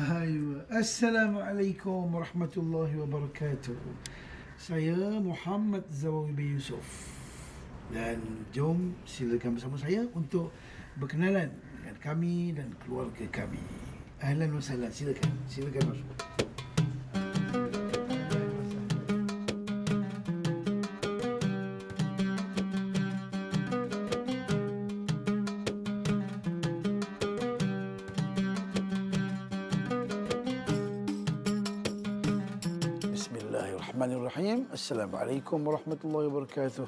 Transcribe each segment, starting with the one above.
Aywa. Assalamualaikum warahmatullahi wabarakatuh. Saya Muhammad Zawawi bin Yusof. Dan jom silakan bersama saya untuk berkenalan dengan kami dan keluarga kami. Ahlan wa sahlan. Silakan. Silakan masuk. Assalamualaikum warahmatullahi wabarakatuh.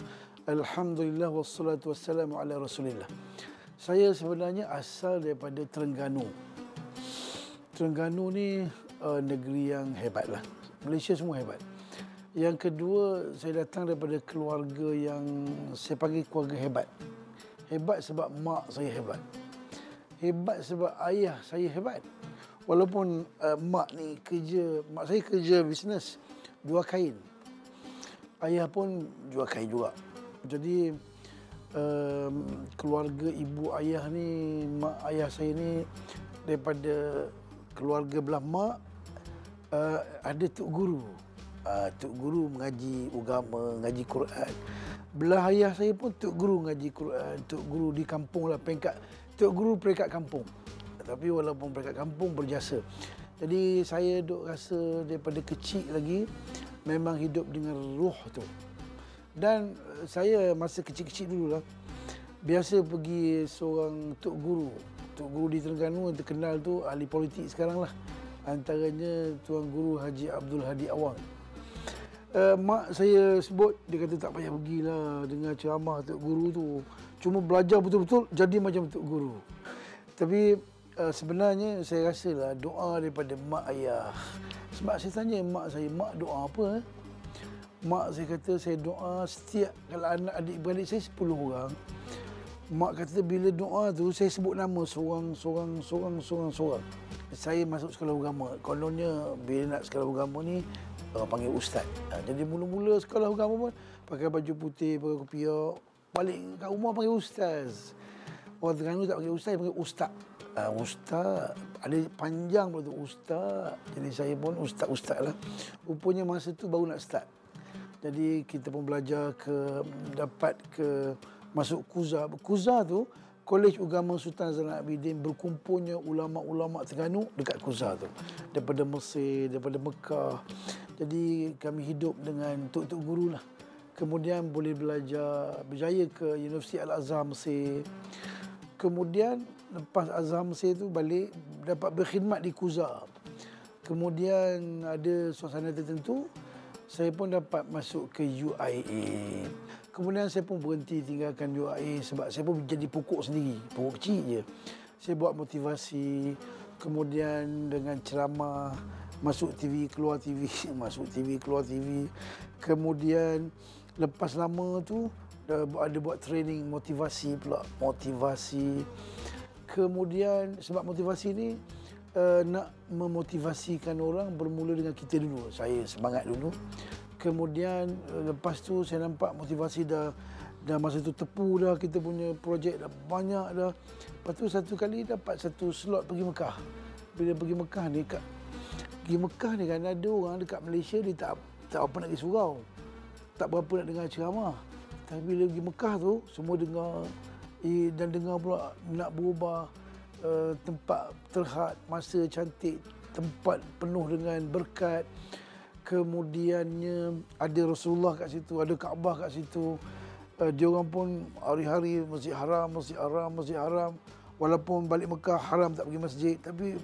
Alhamdulillah wassalatu wassalamu ala Rasulillah. Saya sebenarnya asal daripada Terengganu. Terengganu ni uh, negeri yang hebat lah. Malaysia semua hebat. Yang kedua, saya datang daripada keluarga yang saya panggil keluarga hebat. Hebat sebab mak saya hebat. Hebat sebab ayah saya hebat. Walaupun uh, mak ni kerja, mak saya kerja bisnes jual kain. Ayah pun jual kain juga. Jadi um, keluarga ibu ayah ni, mak ayah saya ni daripada keluarga belah mak uh, ada tok guru. Uh, tok guru mengaji agama, mengaji Quran. Belah ayah saya pun tok guru mengaji Quran, tok guru di kampung lah peringkat tok guru peringkat kampung. Tapi walaupun peringkat kampung berjasa. Jadi saya duk rasa daripada kecil lagi memang hidup dengan roh tu. Dan eh, saya masa kecil-kecil dulu lah biasa pergi seorang tok guru. Tok guru di Terengganu yang terkenal tu ahli politik sekarang lah. Antaranya Tuan Guru Haji Abdul Hadi Awang. Uh, mak saya sebut dia kata tak payah pergilah dengar ceramah tok guru tu. Cuma belajar betul-betul jadi macam tok guru. Tapi uh, sebenarnya saya rasa lah doa daripada mak ayah. Sebab saya tanya mak saya, mak doa apa? Eh? Mak saya kata saya doa setiap kalau anak adik beradik saya 10 orang. Mak kata bila doa tu saya sebut nama seorang seorang seorang seorang seorang. Saya masuk sekolah agama. Kononnya bila nak sekolah agama ni uh, panggil ustaz. Uh, jadi mula-mula sekolah agama pun pakai baju putih, pakai kopiah. Balik kat rumah panggil ustaz. Orang Terengganu tak panggil ustaz, panggil ustaz uh, ustaz ada panjang pula tu ustaz jadi saya pun ustaz-ustaz lah rupanya masa tu baru nak start jadi kita pun belajar ke dapat ke masuk kuza kuza tu Kolej Agama Sultan Zainal Abidin berkumpulnya ulama-ulama Terengganu dekat Kuza tu. Daripada Mesir, daripada Mekah. Jadi kami hidup dengan tok-tok guru lah. Kemudian boleh belajar berjaya ke Universiti Al-Azhar Mesir. Kemudian lepas Azhar Mesir tu balik dapat berkhidmat di Kuza. Kemudian ada suasana tertentu saya pun dapat masuk ke UIA. Kemudian saya pun berhenti tinggalkan UIA sebab saya pun jadi pokok sendiri, pokok kecil je. Saya buat motivasi, kemudian dengan ceramah, masuk TV, keluar TV, masuk TV, keluar TV. Kemudian lepas lama tu ada buat training motivasi pula, motivasi kemudian sebab motivasi ni uh, nak memotivasikan orang bermula dengan kita dulu. Saya semangat dulu. Kemudian uh, lepas tu saya nampak motivasi dah dah masa tu tepu dah kita punya projek dah banyak dah. Lepas tu satu kali dapat satu slot pergi Mekah. Bila pergi Mekah ni kat pergi Mekah ni kan ada orang dekat Malaysia dia tak tak apa nak pergi surau. Tak berapa nak dengar ceramah. Tapi bila pergi Mekah tu semua dengar dan dengar pula nak berubah uh, tempat terhad, masa cantik, tempat penuh dengan berkat. Kemudiannya ada Rasulullah kat situ, ada Kaabah kat situ. Uh, dia orang pun hari-hari Masjid Haram, Masjid Haram, Masjid Haram. Walaupun balik Mekah haram tak pergi masjid tapi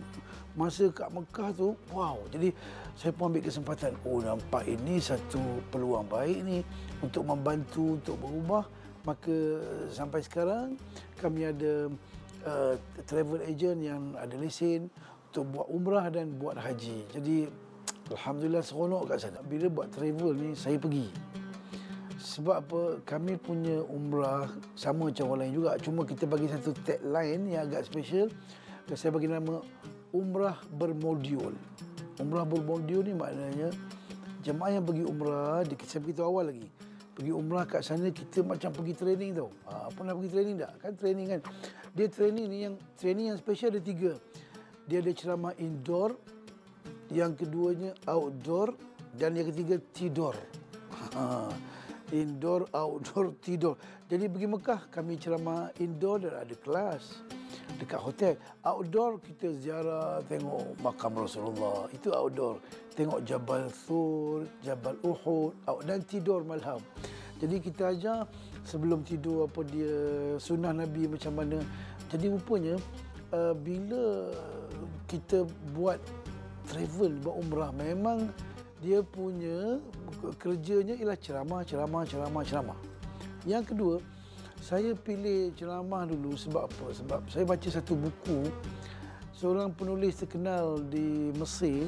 masa kat Mekah tu wow jadi saya pun ambil kesempatan oh nampak ini satu peluang baik ni untuk membantu untuk berubah maka sampai sekarang kami ada uh, travel agent yang ada lesen untuk buat umrah dan buat haji. Jadi alhamdulillah seronok kat sana. Bila buat travel ni saya pergi. Sebab apa? Kami punya umrah sama macam orang lain juga. Cuma kita bagi satu tagline yang agak special. Saya bagi nama umrah bermodul. Umrah bermodul ni maknanya jemaah yang pergi umrah, saya beritahu awal lagi pergi umrah kat sana kita macam pergi training tau. Ha, pernah pergi training tak? Kan training kan. Dia training ni yang training yang special ada tiga. dia ada ceramah indoor, yang keduanya outdoor dan yang ketiga tidur. Ha, indoor, outdoor, tidur. Jadi pergi Mekah kami ceramah indoor dan ada kelas dekat hotel. Outdoor kita ziarah tengok makam Rasulullah. Itu outdoor. Tengok Jabal Thur, Jabal Uhud dan tidur malam. Jadi kita ajar sebelum tidur apa dia sunnah Nabi macam mana. Jadi rupanya uh, bila kita buat travel buat umrah memang dia punya kerjanya ialah ceramah, ceramah, ceramah, ceramah. Yang kedua, saya pilih ceramah dulu sebab apa? Sebab saya baca satu buku seorang penulis terkenal di Mesir.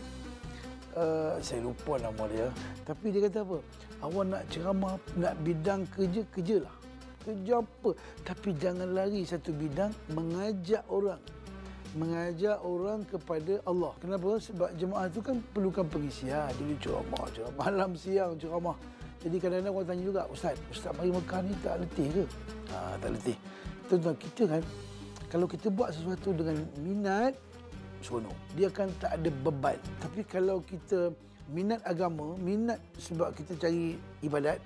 Uh, saya lupa nama dia. Tapi dia kata apa? Awak nak ceramah, nak bidang kerja, kerjalah. Kerja apa? Tapi jangan lari satu bidang mengajak orang. Mengajak orang kepada Allah. Kenapa? Sebab jemaah itu kan perlukan pengisian. Jadi ceramah, ceramah. Malam siang ceramah. Jadi kadang-kadang orang tanya juga, Ustaz, Ustaz mari makan ni tak letih ke? Ha, tak letih. Tuan-tuan, kita kan, kalau kita buat sesuatu dengan minat, seronok. Dia akan tak ada beban. Tapi kalau kita minat agama, minat sebab kita cari ibadat,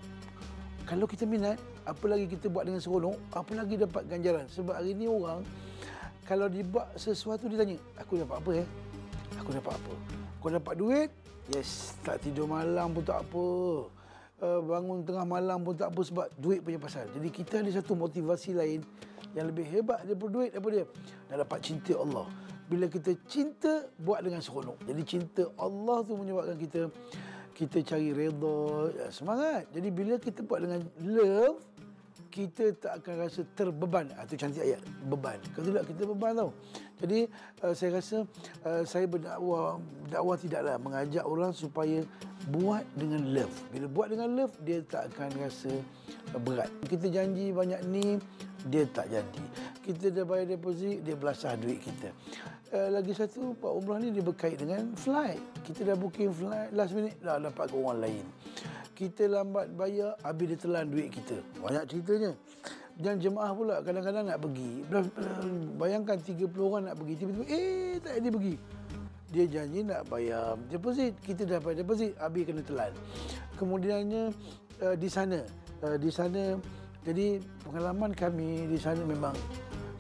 kalau kita minat, apa lagi kita buat dengan seronok, apa lagi dapat ganjaran. Sebab hari ini orang, kalau dibuat sesuatu, dia tanya, aku dapat apa eh? Aku dapat apa? Kau dapat duit? Yes, tak tidur malam pun tak apa. Eh, bangun tengah malam pun tak apa sebab duit punya pasal. Jadi kita ada satu motivasi lain yang lebih hebat daripada duit daripada dia. Nak dapat cinta Allah. Bila kita cinta, buat dengan seronok. Jadi cinta Allah tu menyebabkan kita kita cari redha, ya, semangat. Jadi bila kita buat dengan love, kita tak akan rasa terbeban. Itu ah, cantik ayat, beban. Kalau tidak, kita beban tau. Jadi uh, saya rasa uh, saya berdakwah, dakwah tidaklah mengajak orang supaya buat dengan love. Bila buat dengan love, dia tak akan rasa berat. Kita janji banyak ni, dia tak jadi. Kita dah bayar deposit, dia belasah duit kita. Uh, lagi satu, Pak Umrah ni dia berkait dengan flight. Kita dah booking flight, last minute dah dapat ke orang lain kita lambat bayar, habis dia telan duit kita. Banyak ceritanya. Dan jemaah pula kadang-kadang nak pergi. Bayangkan 30 orang nak pergi. Tiba-tiba, eh tak ada pergi. Dia janji nak bayar deposit. Kita dah bayar deposit, habis kena telan. Kemudiannya uh, di sana. Uh, di sana, jadi pengalaman kami di sana memang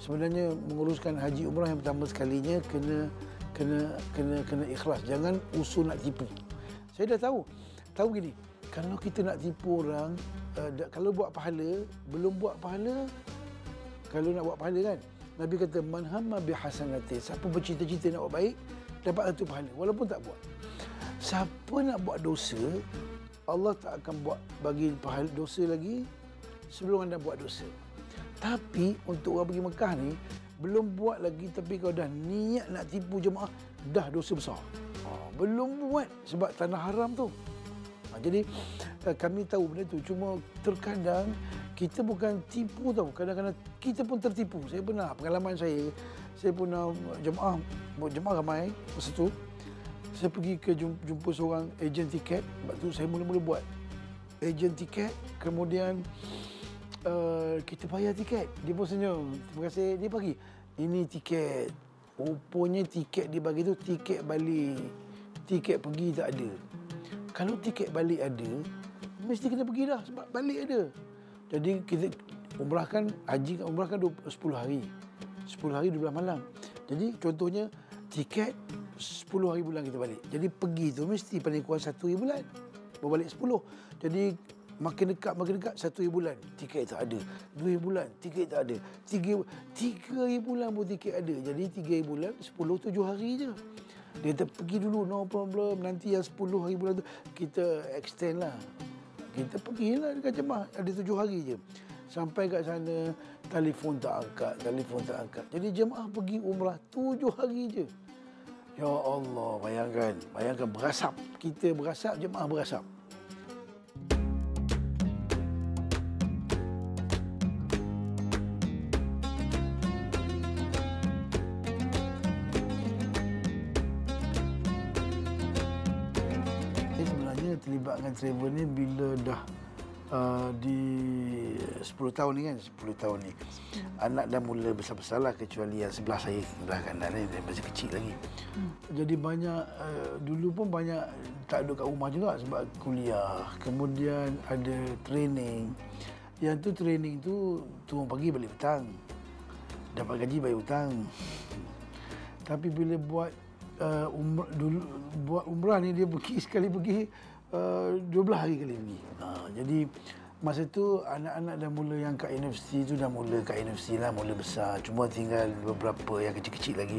sebenarnya menguruskan haji umrah yang pertama sekalinya kena kena kena kena ikhlas. Jangan usul nak tipu. Saya dah tahu. Tahu gini, kalau kita nak tipu orang, uh, kalau buat pahala, belum buat pahala, kalau nak buat pahala kan, Nabi kata, Man hamma bihasanati, siapa bercita-cita nak buat baik, dapat satu pahala, walaupun tak buat. Siapa nak buat dosa, Allah tak akan buat bagi pahala dosa lagi sebelum anda buat dosa. Tapi untuk orang pergi Mekah ni, belum buat lagi tapi kau dah. Niat nak tipu jemaah, dah dosa besar. Oh, belum buat sebab tanah haram tu. Ha, jadi eh, kami tahu benda tu. Cuma terkadang kita bukan tipu tahu kadang-kadang kita pun tertipu. Saya pernah pengalaman saya saya pernah jemaah jemaah ramai masa tu. Saya pergi ke jumpa seorang ejen tiket. Sebab tu saya mula-mula buat ejen tiket. Kemudian uh, kita bayar tiket dia pun senyum terima kasih dia bagi ini tiket rupanya tiket dia bagi tu tiket balik tiket pergi tak ada kalau tiket balik ada, mesti kita pergi dah sebab balik ada. Jadi kita umrahkan, haji kan umrahkan 10 hari. 10 hari 12 malam. Jadi contohnya tiket 10 hari bulan kita balik. Jadi pergi tu mesti paling kurang 1 hari bulan. Berbalik 10. Jadi makin dekat makin dekat 1 hari bulan tiket tak ada. 2 hari bulan tiket tak ada. 3 3 hari bulan pun tiket ada. Jadi 3 hari bulan 10 7 hari je. Dia kata pergi dulu no problem nanti yang 10 hari bulan tu kita extend lah. Kita pergi lah dekat jemaah ada 7 hari je. Sampai kat sana telefon tak angkat, telefon tak angkat. Jadi jemaah pergi umrah 7 hari je. Ya Allah, bayangkan, bayangkan berasap. Kita berasap, jemaah berasap. Dengan travel ni bila dah uh, di 10 tahun ni kan? 10 tahun ni. Anak dah mula besar-besar lah kecuali yang sebelah saya sebelah kanan ni dia masih kecil lagi. Jadi banyak uh, dulu pun banyak tak duduk kat rumah juga sebab kuliah. Kemudian ada training. Yang tu training tu turun pagi balik petang. Dapat gaji bayar hutang tapi bila buat uh, umrah dulu buat umrah ni dia pergi sekali pergi uh, 12 hari kali pergi. Uh, jadi masa tu anak-anak dah mula yang kat universiti tu dah mula kat universiti lah mula besar. Cuma tinggal beberapa yang kecil-kecil lagi.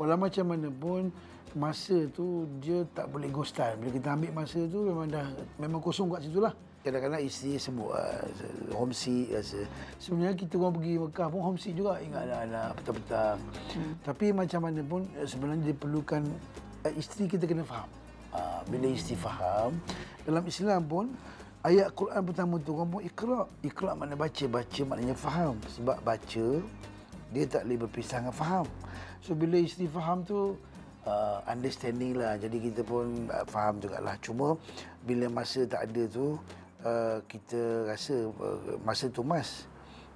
Walau macam mana pun masa tu dia tak boleh ghost time. Bila kita ambil masa tu memang dah memang kosong kat situ lah. Kadang-kadang isteri sebut uh, homesick rasa. Sebenarnya kita orang pergi Mekah pun homesick juga ingat anak-anak petang-petang. Hmm. Tapi macam mana pun eh, sebenarnya diperlukan uh, isteri kita kena faham. Uh, bila isteri faham, dalam Islam pun ayat Quran pertama tu pun ikra. Ikra makna baca, baca maknanya faham. Sebab baca dia tak boleh berpisah dengan faham. So bila isteri faham tu uh, understanding lah. Jadi kita pun uh, faham jugalah. Cuma bila masa tak ada tu uh, kita rasa uh, masa tu mas.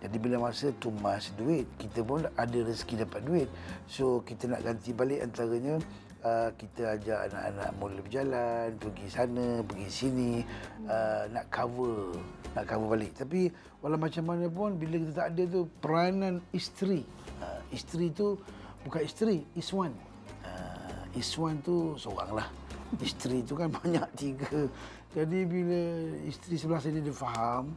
Jadi bila masa tu mas duit, kita pun ada rezeki dapat duit. So kita nak ganti balik antaranya uh, kita ajak anak-anak mula berjalan, pergi sana, pergi sini, uh, nak cover, nak cover balik. Tapi walau macam mana pun bila kita tak ada tu peranan isteri. Uh, isteri tu bukan isteri, iswan. Uh, iswan tu seorang lah. Isteri tu kan banyak tiga. Jadi bila isteri sebelah saya dia faham,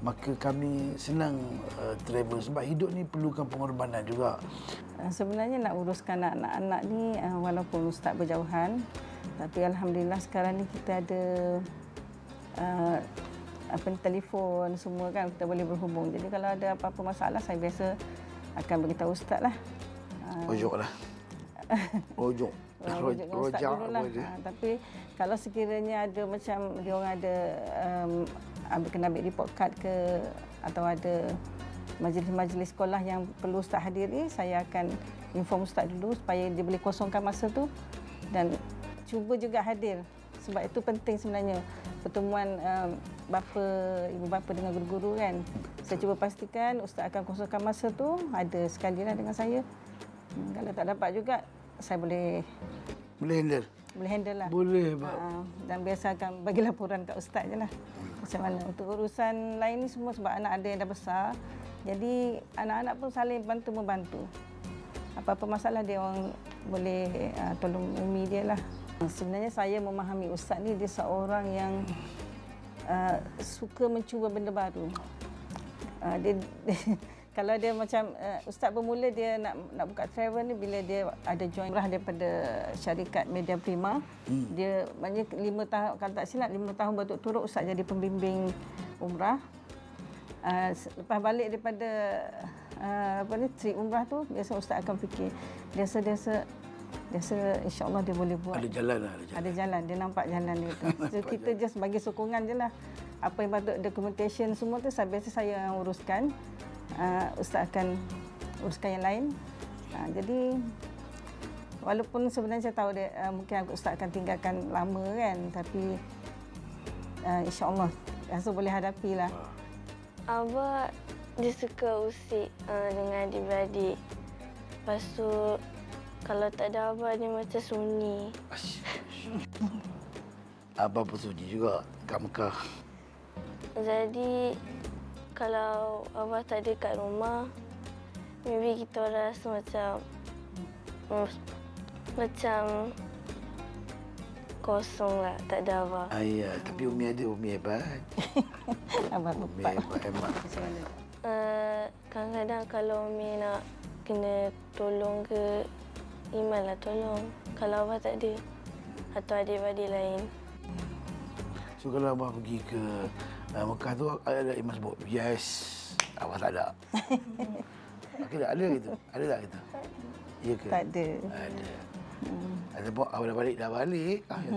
maka kami senang uh, travel sebab hidup ni perlukan pengorbanan juga. Uh, sebenarnya nak uruskan anak-anak ni uh, walaupun ustaz berjauhan tapi alhamdulillah sekarang ni kita ada uh, apa ni telefon semua kan kita boleh berhubung. Jadi kalau ada apa-apa masalah saya biasa akan beritahu ustaz lah. Uh, Ojuk lah. Ojuk. Rojak rojak lah. Ha, tapi kalau sekiranya ada macam dia orang ada um, kena ambil report card ke atau ada majlis-majlis sekolah yang perlu ustaz hadiri, saya akan inform ustaz dulu supaya dia boleh kosongkan masa tu dan cuba juga hadir sebab itu penting sebenarnya pertemuan um, bapa ibu bapa dengan guru-guru kan. Saya cuba pastikan ustaz akan kosongkan masa tu ada sekali lah dengan saya. Hmm, kalau tak dapat juga saya boleh boleh handle. Boleh handle lah. Boleh, Pak. Uh, dan biasa akan bagi laporan kat ustaz je lah. Macam mana. Untuk urusan lain ni semua sebab anak ada yang dah besar. Jadi anak-anak pun saling bantu-membantu. Apa-apa masalah dia orang boleh uh, tolong umi dia lah. Sebenarnya saya memahami ustaz ni dia seorang yang uh, suka mencuba benda baru. Uh, dia, dia kalau dia macam uh, ustaz bermula dia nak nak buka travel ni bila dia ada join umrah daripada syarikat Media Prima hmm. dia maknanya lima tahun kalau tak silap lima tahun berturut-turut ustaz jadi pembimbing umrah. Uh, lepas balik daripada uh, apa ni trip umrah tu biasa ustaz akan fikir biasa-biasa biasa insyaallah dia boleh buat. Ada jalan lah ada jalan, ada jalan. dia nampak jalan dia tu. So, kita just bagi sokongan je lah. Apa yang patut documentation semua tu saya biasa saya yang uruskan uh, ustaz akan uruskan yang lain. Uh, jadi walaupun sebenarnya saya tahu dia uh, mungkin ustaz akan tinggalkan lama kan tapi uh, insya-Allah rasa boleh hadapilah. Abah dia suka usik uh, dengan adik-beradik. Lepas tu kalau tak ada abah dia macam sunyi. abah pun sunyi juga kat Mekah. Jadi kalau Abah tak ada kat rumah, maybe kita rasa macam mm, macam kosong lah, tak ada Abah. Ayah, tapi Umi ada, Umi hebat. Abah Umi hebat, hebat. Uh, kadang-kadang kalau Umi nak kena tolong ke, Iman lah tolong. Kalau Abah tak ada, atau adik-adik lain. So kalau Abah pergi ke uh, Mekah tu ada imam sebut yes. Awak tak ada. Okey tak ada gitu. Ada tak gitu? Ya ke? Tak ada. Ada. Hmm. ada pun awak dah balik dah balik. Ah, ya,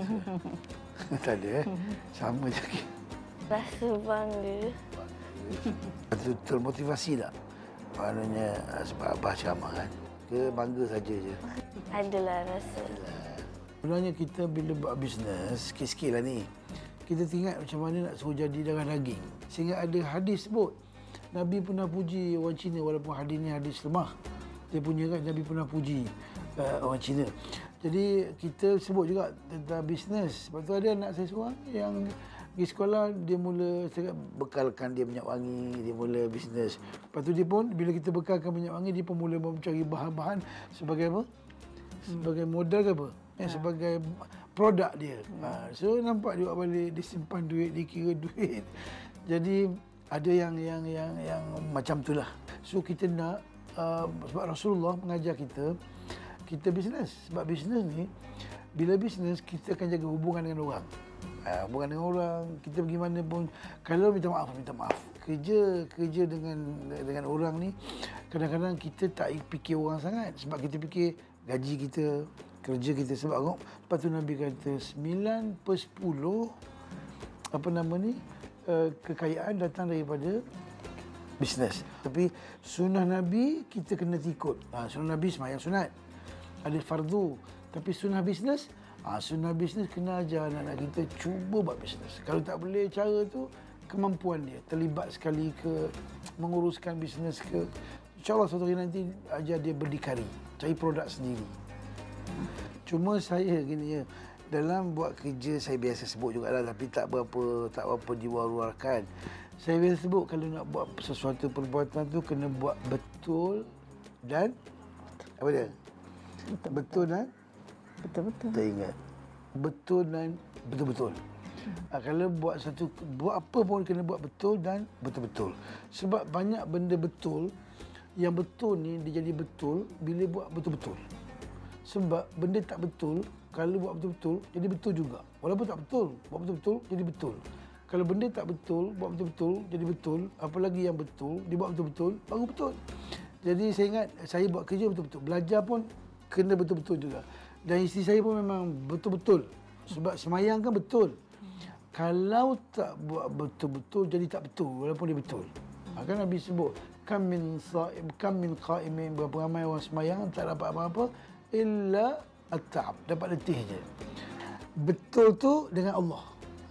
tak ada eh? sama je. Lagi rasa bangga. Itu termotivasi tak? Maknanya sebab abah ceramah kan? Ke bangga saja je? Adalah rasa. Adalah. sebenarnya kita bila buat bisnes sikit-sikit lah ni kita tengok macam mana nak suruh jadi darah daging. Sehingga ada hadis sebut. Nabi pernah puji orang Cina walaupun hadis ni hadis lemah. Dia punya kan Nabi pernah puji uh, orang Cina. Jadi kita sebut juga tentang bisnes. Sebab tu ada anak saya seorang yang pergi sekolah dia mula saya bekalkan dia minyak wangi, dia mula bisnes. Lepas tu dia pun bila kita bekalkan minyak wangi dia pun mula mencari bahan-bahan sebagai apa? Sebagai modal ke apa? Eh, sebagai produk dia. Ha, so nampak dia balik dia simpan duit, dia kira duit. Jadi ada yang yang yang yang macam itulah. So kita nak uh, sebab Rasulullah mengajar kita kita bisnes. Sebab bisnes ni, bila bisnes, kita akan jaga hubungan dengan orang. Ha, hubungan dengan orang, kita pergi mana pun, kalau minta maaf, minta maaf. Kerja kerja dengan dengan orang ni, kadang-kadang kita tak fikir orang sangat. Sebab kita fikir gaji kita, kerja kita. Sebab kok, lepas tu Nabi kata, 9 per 10, apa nama ni, uh, kekayaan datang daripada bisnes. Tapi sunnah Nabi kita kena ikut. Ha, sunnah Nabi semayang sunat ada fardu tapi sunnah bisnes ah sunnah bisnes kena ajar anak-anak kita cuba buat bisnes kalau tak boleh cara tu kemampuan dia terlibat sekali ke menguruskan bisnes ke insyaallah suatu hari nanti ajar dia berdikari cari produk sendiri cuma saya gini ya dalam buat kerja saya biasa sebut juga lah tapi tak berapa tak berapa diwar-warkan saya biasa sebut kalau nak buat sesuatu perbuatan tu kena buat betul dan apa dia Betul, betul dan Betul-betul. tak ingat. Betul dan betul-betul. Ha, kalau buat satu buat apa pun kena buat betul dan betul-betul. Sebab banyak benda betul yang betul ni dia jadi betul bila buat betul-betul. Sebab benda tak betul kalau buat betul-betul jadi betul juga. Walaupun tak betul, buat betul-betul jadi betul. Kalau benda tak betul, buat betul-betul jadi betul. Apalagi yang betul, dibuat betul-betul baru betul. Jadi saya ingat saya buat kerja betul-betul. Belajar pun kena betul-betul juga. Dan isteri saya pun memang betul-betul. Sebab semayang kan betul. Kalau tak buat betul-betul jadi tak betul walaupun dia betul. Maka Nabi sebut kam min sa'im kam min qa'imin berapa ramai orang semayang tak dapat apa-apa illa at-ta'ab dapat letih je. Betul tu dengan Allah.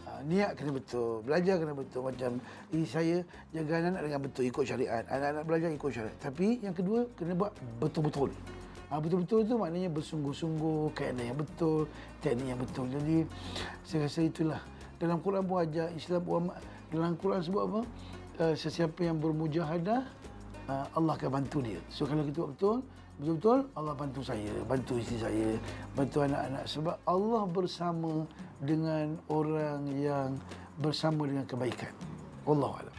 Ha, niat kena betul, belajar kena betul macam ini saya jaga anak dengan betul ikut syariat. Anak-anak belajar ikut syariat. Tapi yang kedua kena buat betul-betul. Ha, betul-betul tu maknanya bersungguh-sungguh, keadaan yang betul, teknik yang betul. Jadi saya rasa itulah. Dalam Quran pun ajar Islam ulama dalam Quran sebut apa? Uh, sesiapa yang bermujahadah uh, Allah akan bantu dia. So kalau kita buat betul, betul-betul Allah bantu saya, bantu isteri saya, bantu anak-anak sebab Allah bersama dengan orang yang bersama dengan kebaikan. Wallahu a'lam.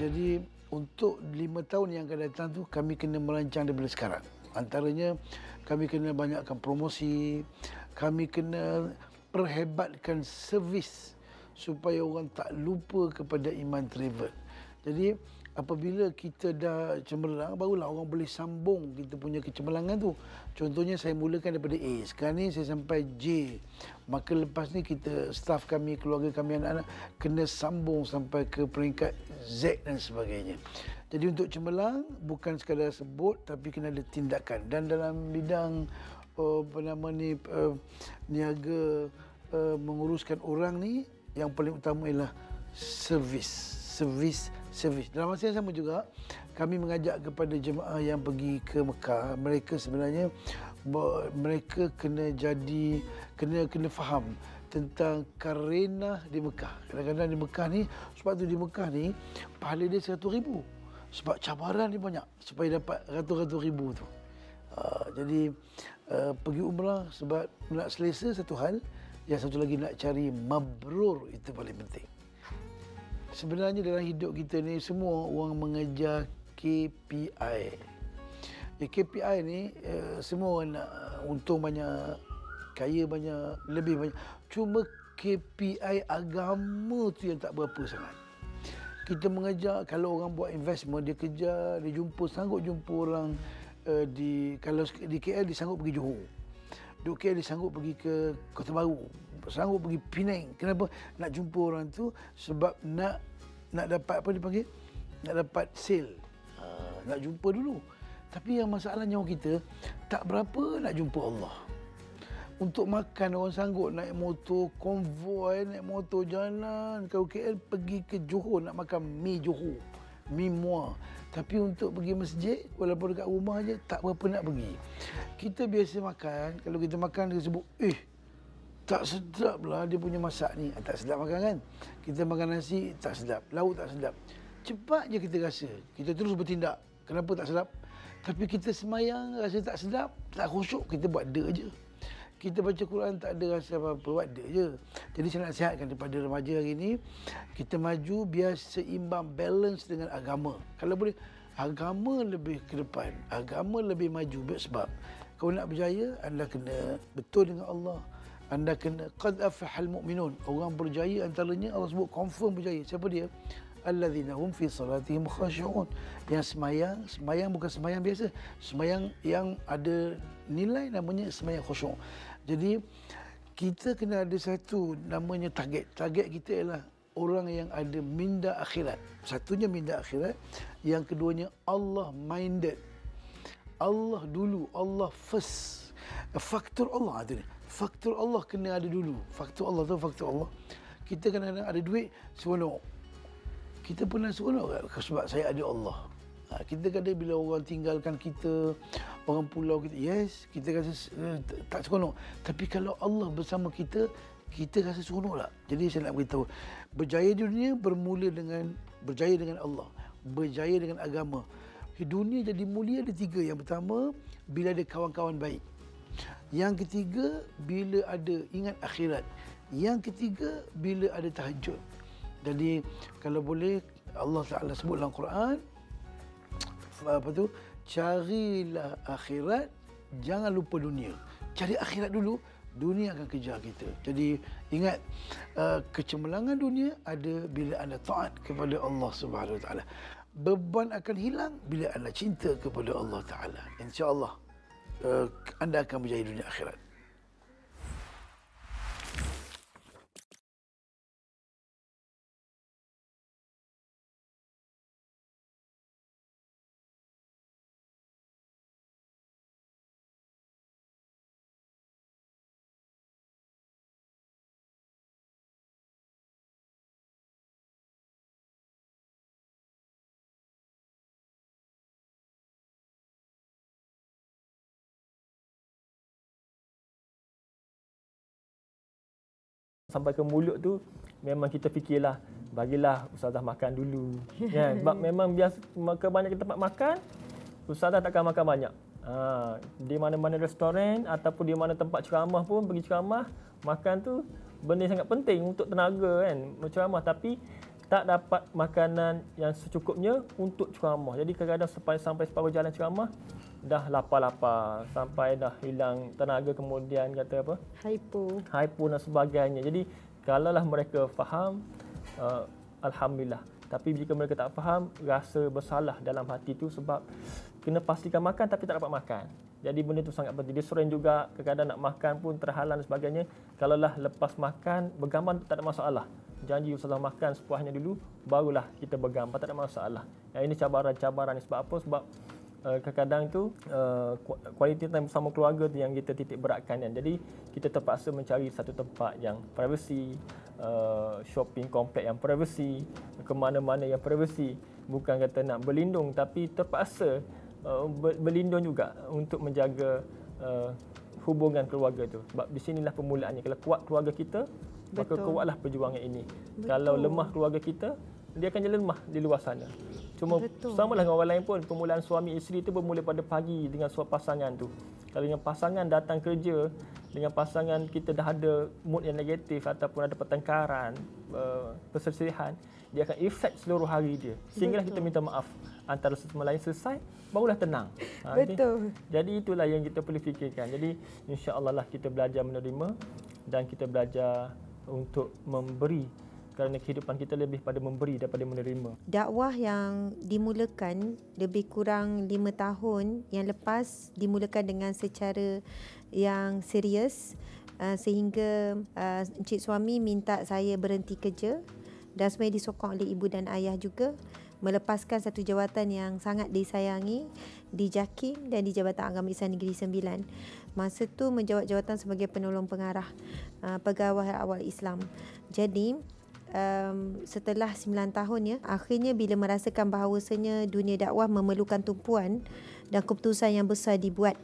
Jadi untuk lima tahun yang akan datang tu kami kena merancang daripada sekarang. Antaranya kami kena banyakkan promosi, kami kena perhebatkan servis supaya orang tak lupa kepada Iman Travel. Jadi apabila kita dah cemerlang barulah orang boleh sambung kita punya kecemerlangan tu. Contohnya saya mulakan daripada A, sekarang ni saya sampai J. Maka lepas ni kita staff kami, keluarga kami anak-anak kena sambung sampai ke peringkat Z dan sebagainya. Jadi untuk cemerlang bukan sekadar sebut tapi kena ada tindakan dan dalam bidang uh, apa nama ni uh, niaga uh, menguruskan orang ni yang paling utama ialah servis, servis servis. Dalam masa yang sama juga, kami mengajak kepada jemaah yang pergi ke Mekah, mereka sebenarnya mereka kena jadi kena kena faham tentang karena di Mekah. Kadang-kadang di Mekah ni, sebab tu di Mekah ni, pahala dia seratus ribu. Sebab cabaran ni banyak supaya dapat ratus-ratus ribu tu. Uh, jadi uh, pergi umrah sebab nak selesa satu hal, yang satu lagi nak cari mabrur itu paling penting sebenarnya dalam hidup kita ni semua orang mengejar KPI. Ya, KPI ni uh, semua orang nak untung banyak, kaya banyak, lebih banyak. Cuma KPI agama tu yang tak berapa sangat. Kita mengejar kalau orang buat investment dia kejar, dia jumpa sanggup jumpa orang uh, di kalau di KL dia sanggup pergi Johor. Di KL dia sanggup pergi ke Kota Baru, sanggup pergi Penang. Kenapa? Nak jumpa orang tu sebab nak nak dapat apa dipanggil? Nak dapat sale. Ha, nak jumpa dulu. Tapi yang masalah nyawa kita tak berapa nak jumpa Allah. Untuk makan orang sanggup naik motor konvoi, naik motor jalan ke KL pergi ke Johor nak makan mi Johor, mi muar. Tapi untuk pergi masjid walaupun dekat rumah aja tak berapa nak pergi. Kita biasa makan, kalau kita makan dia sebut, "Eh, tak sedap lah dia punya masak ni. Ah, Tak sedap makan kan? Kita makan nasi, tak sedap. Lauk tak sedap. Cepat je kita rasa. Kita terus bertindak. Kenapa tak sedap? Tapi kita semayang, rasa tak sedap, tak khusyuk, kita buat de je. Kita baca Quran tak ada rasa apa-apa, de je. Jadi saya nak sihatkan kepada remaja hari ini, kita maju biar seimbang, balance dengan agama. Kalau boleh, agama lebih ke depan, agama lebih maju. Sebab kau nak berjaya, anda kena betul dengan Allah. Anda kena qad afahal mu'minun. Orang berjaya antaranya Allah sebut confirm berjaya. Siapa dia? Alladzina hum fi salatihim khashi'un. Yang semayang, semayang bukan semayang biasa. Semayang yang ada nilai namanya semayang khusyuk. Jadi kita kena ada satu namanya target. Target kita ialah orang yang ada minda akhirat. Satunya minda akhirat, yang keduanya Allah minded. Allah dulu, Allah first. Faktor Allah tu ni. Faktor Allah kena ada dulu. Faktor Allah tu faktor Allah. Kita kadang-kadang ada duit, seronok. Kita pernah seronok? Sebab saya ada Allah. Ha, kita kadang bila orang tinggalkan kita, orang pulau kita, yes, kita rasa uh, tak seronok. Tapi kalau Allah bersama kita, kita rasa seronok tak? Jadi saya nak beritahu, berjaya di dunia bermula dengan berjaya dengan Allah. Berjaya dengan agama. Dunia jadi mulia ada tiga. Yang pertama, bila ada kawan-kawan baik. Yang ketiga, bila ada ingat akhirat. Yang ketiga, bila ada tahajud. Jadi kalau boleh Allah Taala sebut dalam Quran apa tu? Carilah akhirat, jangan lupa dunia. Cari akhirat dulu, dunia akan kejar kita. Jadi ingat uh, kecemerlangan dunia ada bila anda taat kepada Allah Subhanahu Wa Taala. Beban akan hilang bila anda cinta kepada Allah Taala. Insya-Allah uh, anda akan berjaya dunia akhirat. Sampai ke mulut tu memang kita fikirlah bagilah ustazah makan dulu. Kan sebab memang biasa ke banyak tempat makan ustazah takkan makan banyak. Ha, di mana-mana restoran ataupun di mana tempat ceramah pun pergi ceramah makan tu benda sangat penting untuk tenaga kan berceramah tapi tak dapat makanan yang secukupnya untuk ceramah. Jadi kadang-kadang sampai sampai separuh jalan ceramah dah lapar-lapar sampai dah hilang tenaga kemudian kata apa? Hypo. Hypo dan sebagainya. Jadi kalaulah mereka faham uh, alhamdulillah. Tapi jika mereka tak faham, rasa bersalah dalam hati tu sebab kena pastikan makan tapi tak dapat makan. Jadi benda tu sangat penting. Dia sering juga kadang-kadang nak makan pun terhalang dan sebagainya. Kalaulah lepas makan bergambar tak ada masalah janji usaha makan sepuasnya dulu barulah kita bergambar tak ada masalah. Yang ini cabaran-cabaran sebab apa? Sebab uh, kadang-kadang tu uh, kualiti time bersama keluarga tu yang kita titik beratkan kan. Jadi kita terpaksa mencari satu tempat yang privacy, uh, shopping komplek yang privacy, ke mana-mana yang privacy. Bukan kata nak berlindung tapi terpaksa uh, berlindung juga untuk menjaga uh, hubungan keluarga tu. Sebab di sinilah permulaannya. Kalau kuat keluarga kita, maka kuatlah perjuangan ini. Betul. Kalau lemah keluarga kita, dia akan jadi lemah di luar sana. Cuma Betul. samalah dengan orang lain pun, permulaan suami isteri itu bermula pada pagi dengan suatu pasangan tu. Kalau dengan pasangan datang kerja, dengan pasangan kita dah ada mood yang negatif ataupun ada pertengkaran, uh, perselisihan, dia akan efek seluruh hari dia. Sehinggalah kita minta maaf antara satu sama lain selesai, barulah tenang. Ha, Betul. Okay? Jadi itulah yang kita perlu fikirkan. Jadi insya-Allah lah kita belajar menerima dan kita belajar untuk memberi kerana kehidupan kita lebih pada memberi daripada menerima. Dakwah yang dimulakan lebih kurang lima tahun yang lepas dimulakan dengan secara yang serius uh, sehingga uh, encik suami minta saya berhenti kerja dan sebenarnya disokong oleh ibu dan ayah juga melepaskan satu jawatan yang sangat disayangi di JAKIM dan di Jabatan Agama Islam Negeri Sembilan. Masa tu menjawat jawatan sebagai penolong pengarah uh, pegawai awal Islam. Jadi um, setelah 9 tahun ya, akhirnya bila merasakan bahawasanya dunia dakwah memerlukan tumpuan dan keputusan yang besar dibuat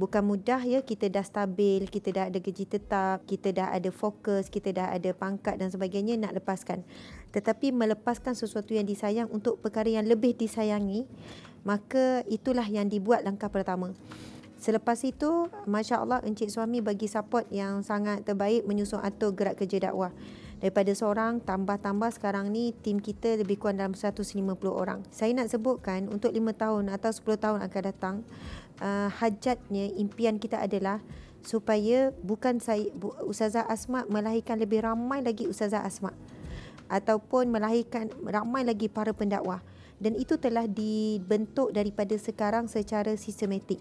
bukan mudah ya kita dah stabil, kita dah ada gaji tetap, kita dah ada fokus, kita dah ada pangkat dan sebagainya nak lepaskan. Tetapi melepaskan sesuatu yang disayang untuk perkara yang lebih disayangi, maka itulah yang dibuat langkah pertama. Selepas itu, Masya Allah Encik Suami bagi support yang sangat terbaik menyusun atur gerak kerja dakwah. Daripada seorang tambah-tambah sekarang ni tim kita lebih kurang dalam 150 orang. Saya nak sebutkan untuk 5 tahun atau 10 tahun akan datang, uh, hajatnya impian kita adalah supaya bukan saya bu, Ustazah Asma melahirkan lebih ramai lagi Ustazah Asma ataupun melahirkan ramai lagi para pendakwa dan itu telah dibentuk daripada sekarang secara sistematik.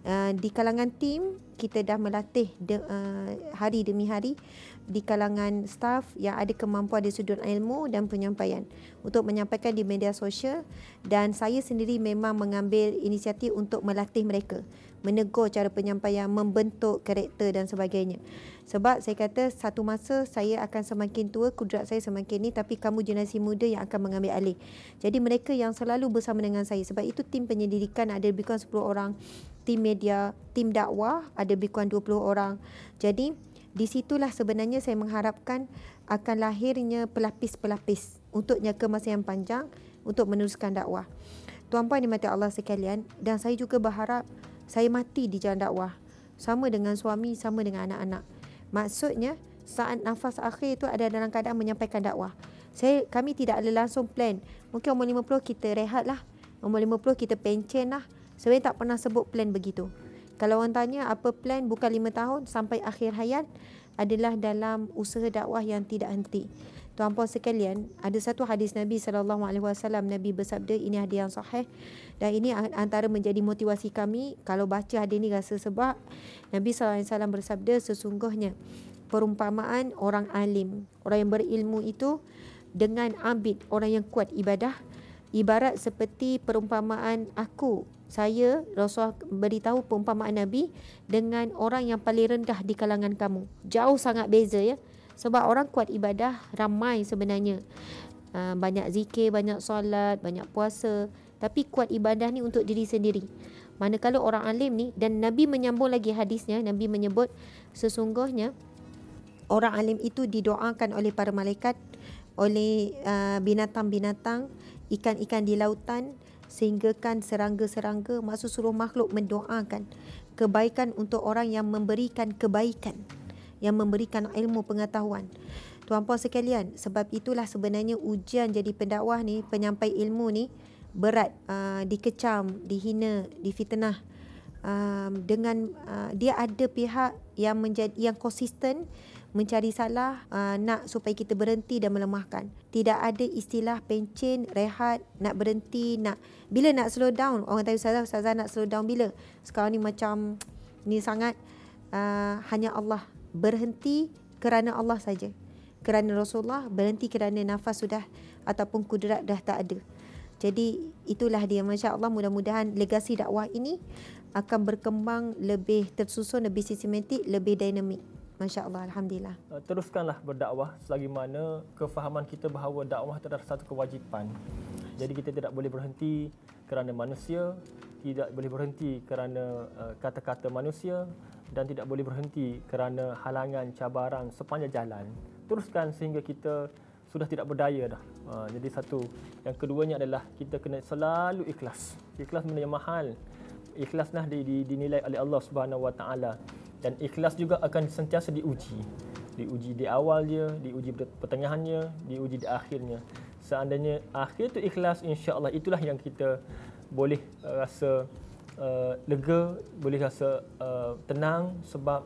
Uh, di kalangan tim kita dah melatih de, uh, hari demi hari di kalangan staff yang ada kemampuan di sudut ilmu dan penyampaian untuk menyampaikan di media sosial dan saya sendiri memang mengambil inisiatif untuk melatih mereka menegur cara penyampaian, membentuk karakter dan sebagainya. Sebab saya kata satu masa saya akan semakin tua, kudrat saya semakin ni tapi kamu generasi muda yang akan mengambil alih. Jadi mereka yang selalu bersama dengan saya sebab itu tim penyelidikan ada lebih kurang 10 orang, tim media, tim dakwah ada lebih kurang 20 orang. Jadi di situlah sebenarnya saya mengharapkan akan lahirnya pelapis-pelapis untuk jangka masa yang panjang untuk meneruskan dakwah. Tuan-puan dimati Allah sekalian dan saya juga berharap saya mati di jalan dakwah sama dengan suami, sama dengan anak-anak. Maksudnya saat nafas akhir itu ada dalam keadaan menyampaikan dakwah. Saya kami tidak ada langsung plan. Mungkin umur 50 kita rehat lah. Umur 50 kita pencen lah. Sebenarnya tak pernah sebut plan begitu. Kalau orang tanya apa plan bukan lima tahun sampai akhir hayat adalah dalam usaha dakwah yang tidak henti. Tuan-puan sekalian, ada satu hadis Nabi sallallahu alaihi wasallam Nabi bersabda ini hadis yang sahih dan ini antara menjadi motivasi kami kalau baca hadis ini rasa sebab Nabi sallallahu alaihi wasallam bersabda sesungguhnya perumpamaan orang alim, orang yang berilmu itu dengan abid, orang yang kuat ibadah ibarat seperti perumpamaan aku saya Rasulullah beritahu perumpamaan Nabi dengan orang yang paling rendah di kalangan kamu. Jauh sangat beza ya. Sebab orang kuat ibadah ramai sebenarnya. Uh, banyak zikir, banyak solat, banyak puasa. Tapi kuat ibadah ni untuk diri sendiri. Manakala orang alim ni dan Nabi menyambung lagi hadisnya, Nabi menyebut sesungguhnya orang alim itu didoakan oleh para malaikat, oleh uh, binatang-binatang, ikan-ikan di lautan, sehinggakan serangga-serangga maksud seluruh makhluk mendoakan kebaikan untuk orang yang memberikan kebaikan yang memberikan ilmu pengetahuan. Tuan-puan sekalian sebab itulah sebenarnya ujian jadi pendakwah ni penyampai ilmu ni berat uh, dikecam dihina difitnah. Um, dengan uh, dia ada pihak yang menjadi yang konsisten mencari salah uh, nak supaya kita berhenti dan melemahkan. Tidak ada istilah pencen, rehat, nak berhenti, nak bila nak slow down. Orang tanya ustazah, ustazah nak slow down bila? Sekarang ni macam ni sangat uh, hanya Allah berhenti kerana Allah saja. Kerana Rasulullah berhenti kerana nafas sudah ataupun kudrat dah tak ada. Jadi itulah dia masya-Allah mudah-mudahan legasi dakwah ini akan berkembang lebih tersusun, lebih sistematik, lebih dinamik. Masya Allah, Alhamdulillah. Uh, teruskanlah berdakwah selagi mana kefahaman kita bahawa dakwah itu adalah satu kewajipan. Jadi kita tidak boleh berhenti kerana manusia, tidak boleh berhenti kerana uh, kata-kata manusia dan tidak boleh berhenti kerana halangan, cabaran sepanjang jalan. Teruskan sehingga kita sudah tidak berdaya dah. Uh, jadi satu. Yang keduanya adalah kita kena selalu ikhlas. Ikhlas benda yang mahal. Ikhlas nah dinilai oleh Allah Subhanahu Wa Taala dan ikhlas juga akan sentiasa diuji diuji di awal dia diuji pertengahannya diuji di akhirnya seandainya akhir tu ikhlas insya-Allah itulah yang kita boleh uh, rasa uh, lega boleh rasa uh, tenang sebab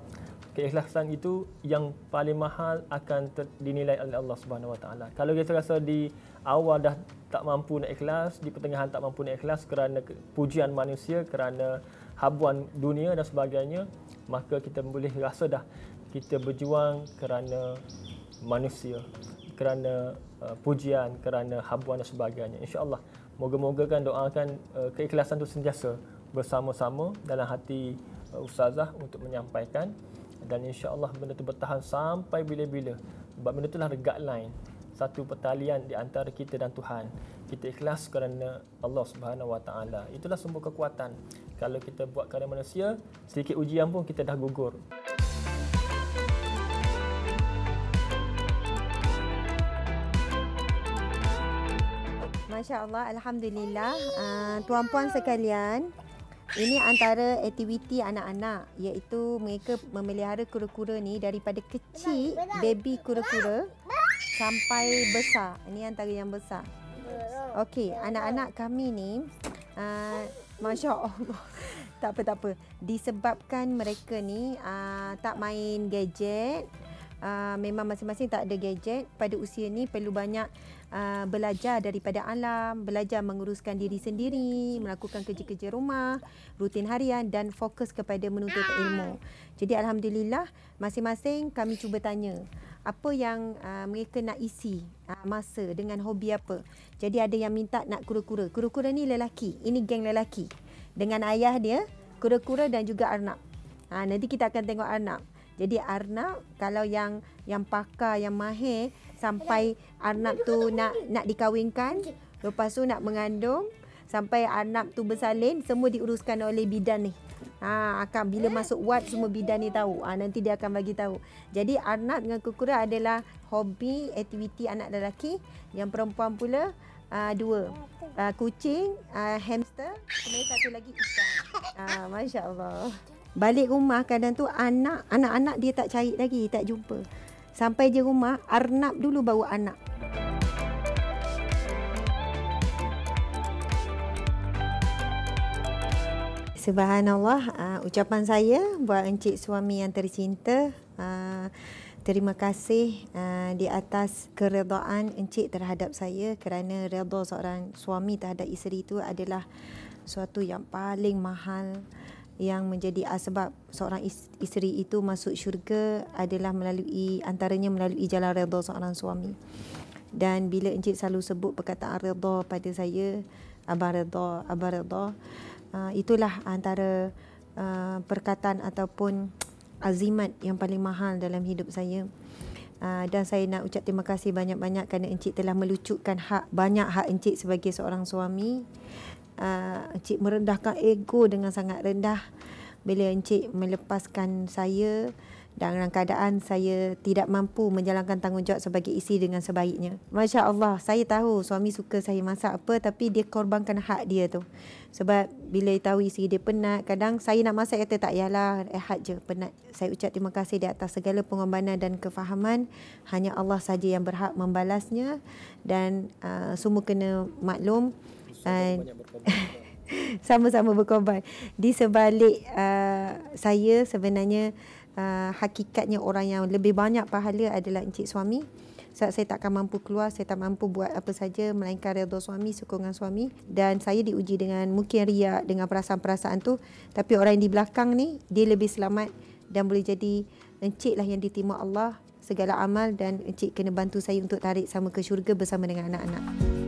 keikhlasan itu yang paling mahal akan dinilai oleh Allah Subhanahu Wa Taala. Kalau kita rasa di awal dah tak mampu nak ikhlas, di pertengahan tak mampu nak ikhlas kerana pujian manusia, kerana habuan dunia dan sebagainya, maka kita boleh rasa dah kita berjuang kerana manusia kerana uh, pujian kerana habuan dan sebagainya. Insyaallah Moga-moga kan doakan uh, keikhlasan itu sentiasa bersama-sama dalam hati uh, ustazah untuk menyampaikan. Dan insya-Allah benda itu bertahan sampai bila-bila. Sebab benda itulah regak line satu pertalian di antara kita dan Tuhan. Kita ikhlas kerana Allah Subhanahu Wa Taala. Itulah sumber kekuatan. Kalau kita buat kerana manusia, sedikit ujian pun kita dah gugur. Masya Allah, Alhamdulillah. Uh, tuan-puan sekalian, ini antara aktiviti anak-anak iaitu mereka memelihara kura-kura ni daripada kecil, baby kura-kura sampai besar. Ini antara yang besar. Okey, anak-anak kami ni, uh, Masya Allah. tak apa, tak apa. Disebabkan mereka ni uh, tak main gadget, uh, memang masing-masing tak ada gadget. Pada usia ni perlu banyak uh, belajar daripada alam, belajar menguruskan diri sendiri, melakukan kerja-kerja rumah, rutin harian dan fokus kepada menuntut ilmu. Jadi alhamdulillah masing-masing kami cuba tanya apa yang uh, mereka nak isi uh, masa dengan hobi apa. Jadi ada yang minta nak kura-kura. Kura-kura ni lelaki. Ini geng lelaki. Dengan ayah dia, kura-kura dan juga Arnab. Ha, nanti kita akan tengok Arnab. Jadi Arnab kalau yang yang pakar, yang mahir sampai Arnab tu nak nak dikahwinkan, lepas tu nak mengandung, sampai Arnab tu bersalin, semua diuruskan oleh bidan ni. Ha, akan bila masuk wad semua bidan ni tahu. Ha, nanti dia akan bagi tahu. Jadi Arnab dengan kukura adalah hobi aktiviti anak lelaki. Yang perempuan pula uh, dua. Uh, kucing, uh, hamster, kemudian satu lagi ikan. Uh, Masya Allah. Balik rumah kadang tu anak, anak-anak dia tak cari lagi, tak jumpa. Sampai je rumah, Arnab dulu bawa anak. Subhanallah, uh, ucapan saya buat encik suami yang tercinta. Uh, terima kasih uh, di atas keredaan encik terhadap saya kerana redha seorang suami terhadap isteri itu adalah suatu yang paling mahal yang menjadi asbab seorang isteri itu masuk syurga adalah melalui antaranya melalui jalan redha seorang suami. Dan bila encik selalu sebut perkataan redha pada saya, abang redha, abang redha, uh, itulah antara uh, perkataan ataupun azimat yang paling mahal dalam hidup saya. Uh, dan saya nak ucap terima kasih banyak-banyak kerana encik telah melucutkan hak banyak hak encik sebagai seorang suami uh, encik merendahkan ego dengan sangat rendah bila encik melepaskan saya dalam keadaan saya tidak mampu menjalankan tanggungjawab sebagai isteri dengan sebaiknya. Masya Allah, saya tahu suami suka saya masak apa tapi dia korbankan hak dia tu. Sebab bila tahu isteri dia penat, kadang saya nak masak kata tak yalah, rehat je, penat. Saya ucap terima kasih di atas segala pengorbanan dan kefahaman. Hanya Allah saja yang berhak membalasnya dan uh, semua kena maklum sama-sama berkorban. Di sebalik uh, saya sebenarnya uh, hakikatnya orang yang lebih banyak pahala adalah encik suami. Sebab saya takkan mampu keluar saya tak mampu buat apa saja melainkan redha suami sokongan suami. Dan saya diuji dengan mungkin riak dengan perasaan-perasaan tu. Tapi orang yang di belakang ni dia lebih selamat dan boleh jadi encik lah yang diterima Allah segala amal dan encik kena bantu saya untuk tarik sama ke syurga bersama dengan anak-anak.